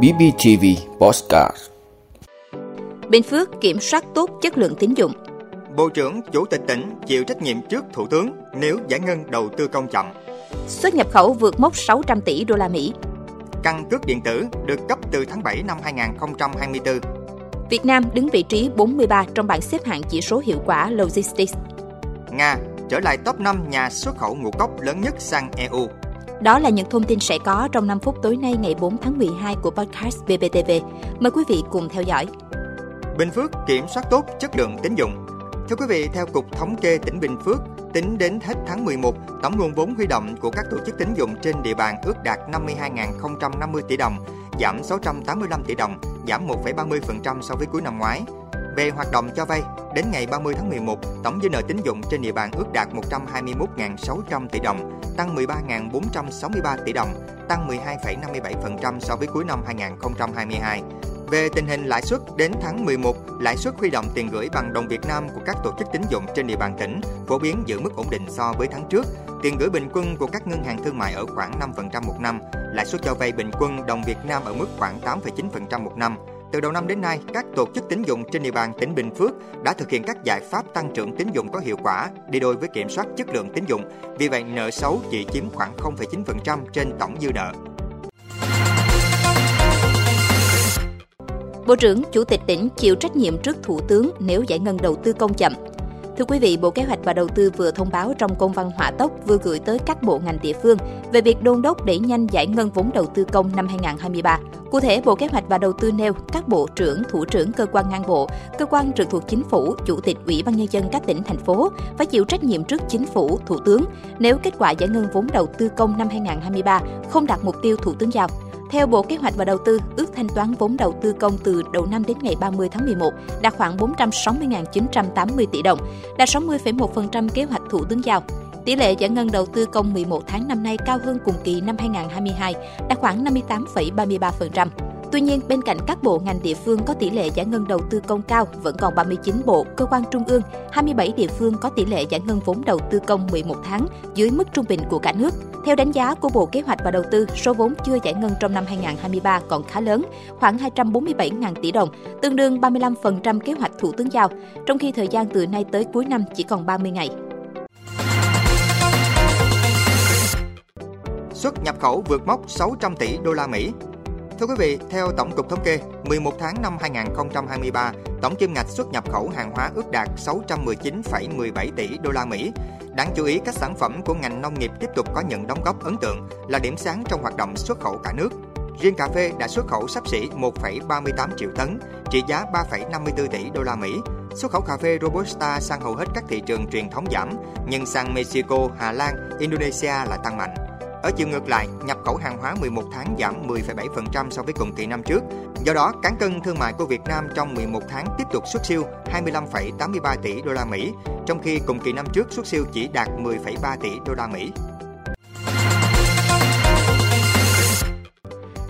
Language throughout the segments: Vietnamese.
BBTV Postcard Bình Phước kiểm soát tốt chất lượng tín dụng. Bộ trưởng, Chủ tịch tỉnh chịu trách nhiệm trước Thủ tướng nếu giải ngân đầu tư công chậm. Xuất nhập khẩu vượt mốc 600 tỷ đô la Mỹ. Căn cước điện tử được cấp từ tháng 7 năm 2024. Việt Nam đứng vị trí 43 trong bảng xếp hạng chỉ số hiệu quả Logistics. Nga trở lại top 5 nhà xuất khẩu ngũ cốc lớn nhất sang EU. Đó là những thông tin sẽ có trong 5 phút tối nay ngày 4 tháng 12 của podcast BBTV. Mời quý vị cùng theo dõi. Bình Phước kiểm soát tốt chất lượng tín dụng. Thưa quý vị, theo Cục Thống kê tỉnh Bình Phước, tính đến hết tháng 11, tổng nguồn vốn huy động của các tổ chức tín dụng trên địa bàn ước đạt 52.050 tỷ đồng, giảm 685 tỷ đồng, giảm 1,30% so với cuối năm ngoái. Về hoạt động cho vay, đến ngày 30 tháng 11, tổng dư nợ tín dụng trên địa bàn ước đạt 121.600 tỷ đồng, tăng 13.463 tỷ đồng, tăng 12,57% so với cuối năm 2022. Về tình hình lãi suất đến tháng 11, lãi suất huy động tiền gửi bằng đồng Việt Nam của các tổ chức tín dụng trên địa bàn tỉnh phổ biến giữ mức ổn định so với tháng trước. Tiền gửi bình quân của các ngân hàng thương mại ở khoảng 5% một năm, lãi suất cho vay bình quân đồng Việt Nam ở mức khoảng 8,9% một năm. Từ đầu năm đến nay, các tổ chức tín dụng trên địa bàn tỉnh Bình Phước đã thực hiện các giải pháp tăng trưởng tín dụng có hiệu quả đi đôi với kiểm soát chất lượng tín dụng. Vì vậy, nợ xấu chỉ chiếm khoảng 0,9% trên tổng dư nợ. Bộ trưởng, Chủ tịch tỉnh chịu trách nhiệm trước Thủ tướng nếu giải ngân đầu tư công chậm. Thưa quý vị, Bộ Kế hoạch và Đầu tư vừa thông báo trong công văn hỏa tốc vừa gửi tới các bộ ngành địa phương về việc đôn đốc đẩy nhanh giải ngân vốn đầu tư công năm 2023. Cụ thể, Bộ Kế hoạch và Đầu tư nêu các bộ trưởng, thủ trưởng cơ quan ngang bộ, cơ quan trực thuộc chính phủ, chủ tịch Ủy ban nhân dân các tỉnh thành phố phải chịu trách nhiệm trước chính phủ, thủ tướng nếu kết quả giải ngân vốn đầu tư công năm 2023 không đạt mục tiêu thủ tướng giao. Theo Bộ Kế hoạch và Đầu tư, ước thanh toán vốn đầu tư công từ đầu năm đến ngày 30 tháng 11 đạt khoảng 460.980 tỷ đồng, đạt 60,1% kế hoạch Thủ tướng giao. Tỷ lệ giải ngân đầu tư công 11 tháng năm nay cao hơn cùng kỳ năm 2022, đạt khoảng 58,33%. Tuy nhiên, bên cạnh các bộ ngành địa phương có tỷ lệ giải ngân đầu tư công cao, vẫn còn 39 bộ, cơ quan trung ương, 27 địa phương có tỷ lệ giải ngân vốn đầu tư công 11 tháng dưới mức trung bình của cả nước. Theo đánh giá của Bộ Kế hoạch và Đầu tư, số vốn chưa giải ngân trong năm 2023 còn khá lớn, khoảng 247.000 tỷ đồng, tương đương 35% kế hoạch Thủ tướng giao, trong khi thời gian từ nay tới cuối năm chỉ còn 30 ngày. Xuất nhập khẩu vượt mốc 600 tỷ đô la Mỹ Thưa quý vị, theo Tổng cục Thống kê, 11 tháng năm 2023, tổng kim ngạch xuất nhập khẩu hàng hóa ước đạt 619,17 tỷ đô la Mỹ. Đáng chú ý, các sản phẩm của ngành nông nghiệp tiếp tục có những đóng góp ấn tượng, là điểm sáng trong hoạt động xuất khẩu cả nước. Riêng cà phê đã xuất khẩu sắp xỉ 1,38 triệu tấn, trị giá 3,54 tỷ đô la Mỹ. Xuất khẩu cà phê Robusta sang hầu hết các thị trường truyền thống giảm, nhưng sang Mexico, Hà Lan, Indonesia lại tăng mạnh. Ở chiều ngược lại, nhập khẩu hàng hóa 11 tháng giảm 10,7% so với cùng kỳ năm trước. Do đó, cán cân thương mại của Việt Nam trong 11 tháng tiếp tục xuất siêu 25,83 tỷ đô la Mỹ, trong khi cùng kỳ năm trước xuất siêu chỉ đạt 10,3 tỷ đô la Mỹ.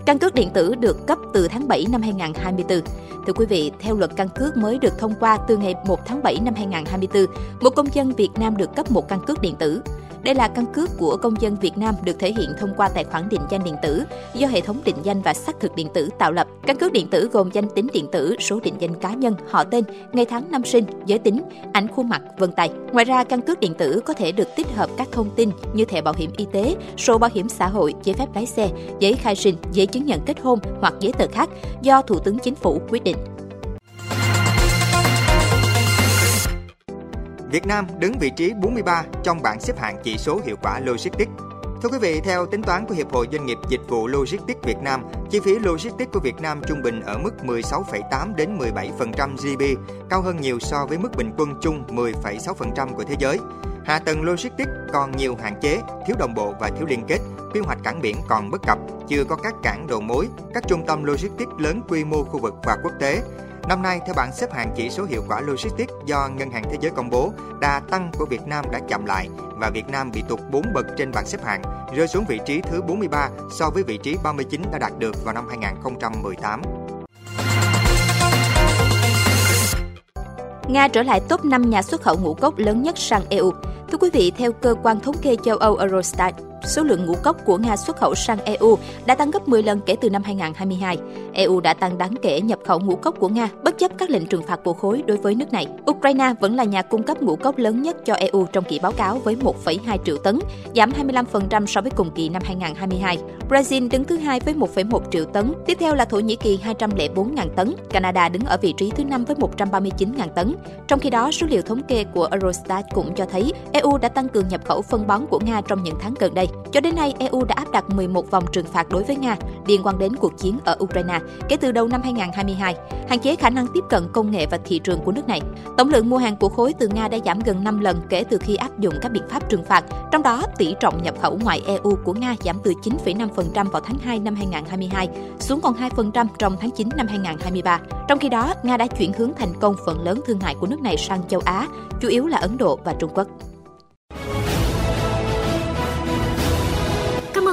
Căn cước điện tử được cấp từ tháng 7 năm 2024. Thưa quý vị, theo luật căn cước mới được thông qua từ ngày 1 tháng 7 năm 2024, một công dân Việt Nam được cấp một căn cước điện tử. Đây là căn cước của công dân Việt Nam được thể hiện thông qua tài khoản định danh điện tử do hệ thống định danh và xác thực điện tử tạo lập. Căn cước điện tử gồm danh tính điện tử, số định danh cá nhân, họ tên, ngày tháng năm sinh, giới tính, ảnh khuôn mặt, vân tay. Ngoài ra, căn cước điện tử có thể được tích hợp các thông tin như thẻ bảo hiểm y tế, sổ bảo hiểm xã hội, giấy phép lái xe, giấy khai sinh, giấy chứng nhận kết hôn hoặc giấy tờ khác do Thủ tướng Chính phủ quyết định. Việt Nam đứng vị trí 43 trong bảng xếp hạng chỉ số hiệu quả logistics. Thưa quý vị, theo tính toán của Hiệp hội Doanh nghiệp Dịch vụ Logistics Việt Nam, chi phí logistics của Việt Nam trung bình ở mức 16,8 đến 17% GDP, cao hơn nhiều so với mức bình quân chung 10,6% của thế giới. Hạ tầng logistics còn nhiều hạn chế, thiếu đồng bộ và thiếu liên kết, quy hoạch cảng biển còn bất cập, chưa có các cảng đầu mối, các trung tâm logistics lớn quy mô khu vực và quốc tế. Năm nay, theo bảng xếp hạng chỉ số hiệu quả logistics do Ngân hàng Thế giới công bố, đà tăng của Việt Nam đã chậm lại và Việt Nam bị tụt 4 bậc trên bảng xếp hạng, rơi xuống vị trí thứ 43 so với vị trí 39 đã đạt được vào năm 2018. Nga trở lại top 5 nhà xuất khẩu ngũ cốc lớn nhất sang EU. Thưa quý vị, theo cơ quan thống kê châu Âu Eurostat, số lượng ngũ cốc của Nga xuất khẩu sang EU đã tăng gấp 10 lần kể từ năm 2022. EU đã tăng đáng kể nhập khẩu ngũ cốc của Nga bất chấp các lệnh trừng phạt của khối đối với nước này. Ukraine vẫn là nhà cung cấp ngũ cốc lớn nhất cho EU trong kỳ báo cáo với 1,2 triệu tấn, giảm 25% so với cùng kỳ năm 2022. Brazil đứng thứ hai với 1,1 triệu tấn, tiếp theo là Thổ Nhĩ Kỳ 204.000 tấn, Canada đứng ở vị trí thứ năm với 139.000 tấn. Trong khi đó, số liệu thống kê của Eurostat cũng cho thấy EU đã tăng cường nhập khẩu phân bón của Nga trong những tháng gần đây. Cho đến nay, EU đã áp đặt 11 vòng trừng phạt đối với Nga liên quan đến cuộc chiến ở Ukraine kể từ đầu năm 2022, hạn chế khả năng tiếp cận công nghệ và thị trường của nước này. Tổng lượng mua hàng của khối từ Nga đã giảm gần 5 lần kể từ khi áp dụng các biện pháp trừng phạt, trong đó tỷ trọng nhập khẩu ngoài EU của Nga giảm từ 9,5% vào tháng 2 năm 2022 xuống còn 2% trong tháng 9 năm 2023. Trong khi đó, Nga đã chuyển hướng thành công phần lớn thương mại của nước này sang châu Á, chủ yếu là Ấn Độ và Trung Quốc.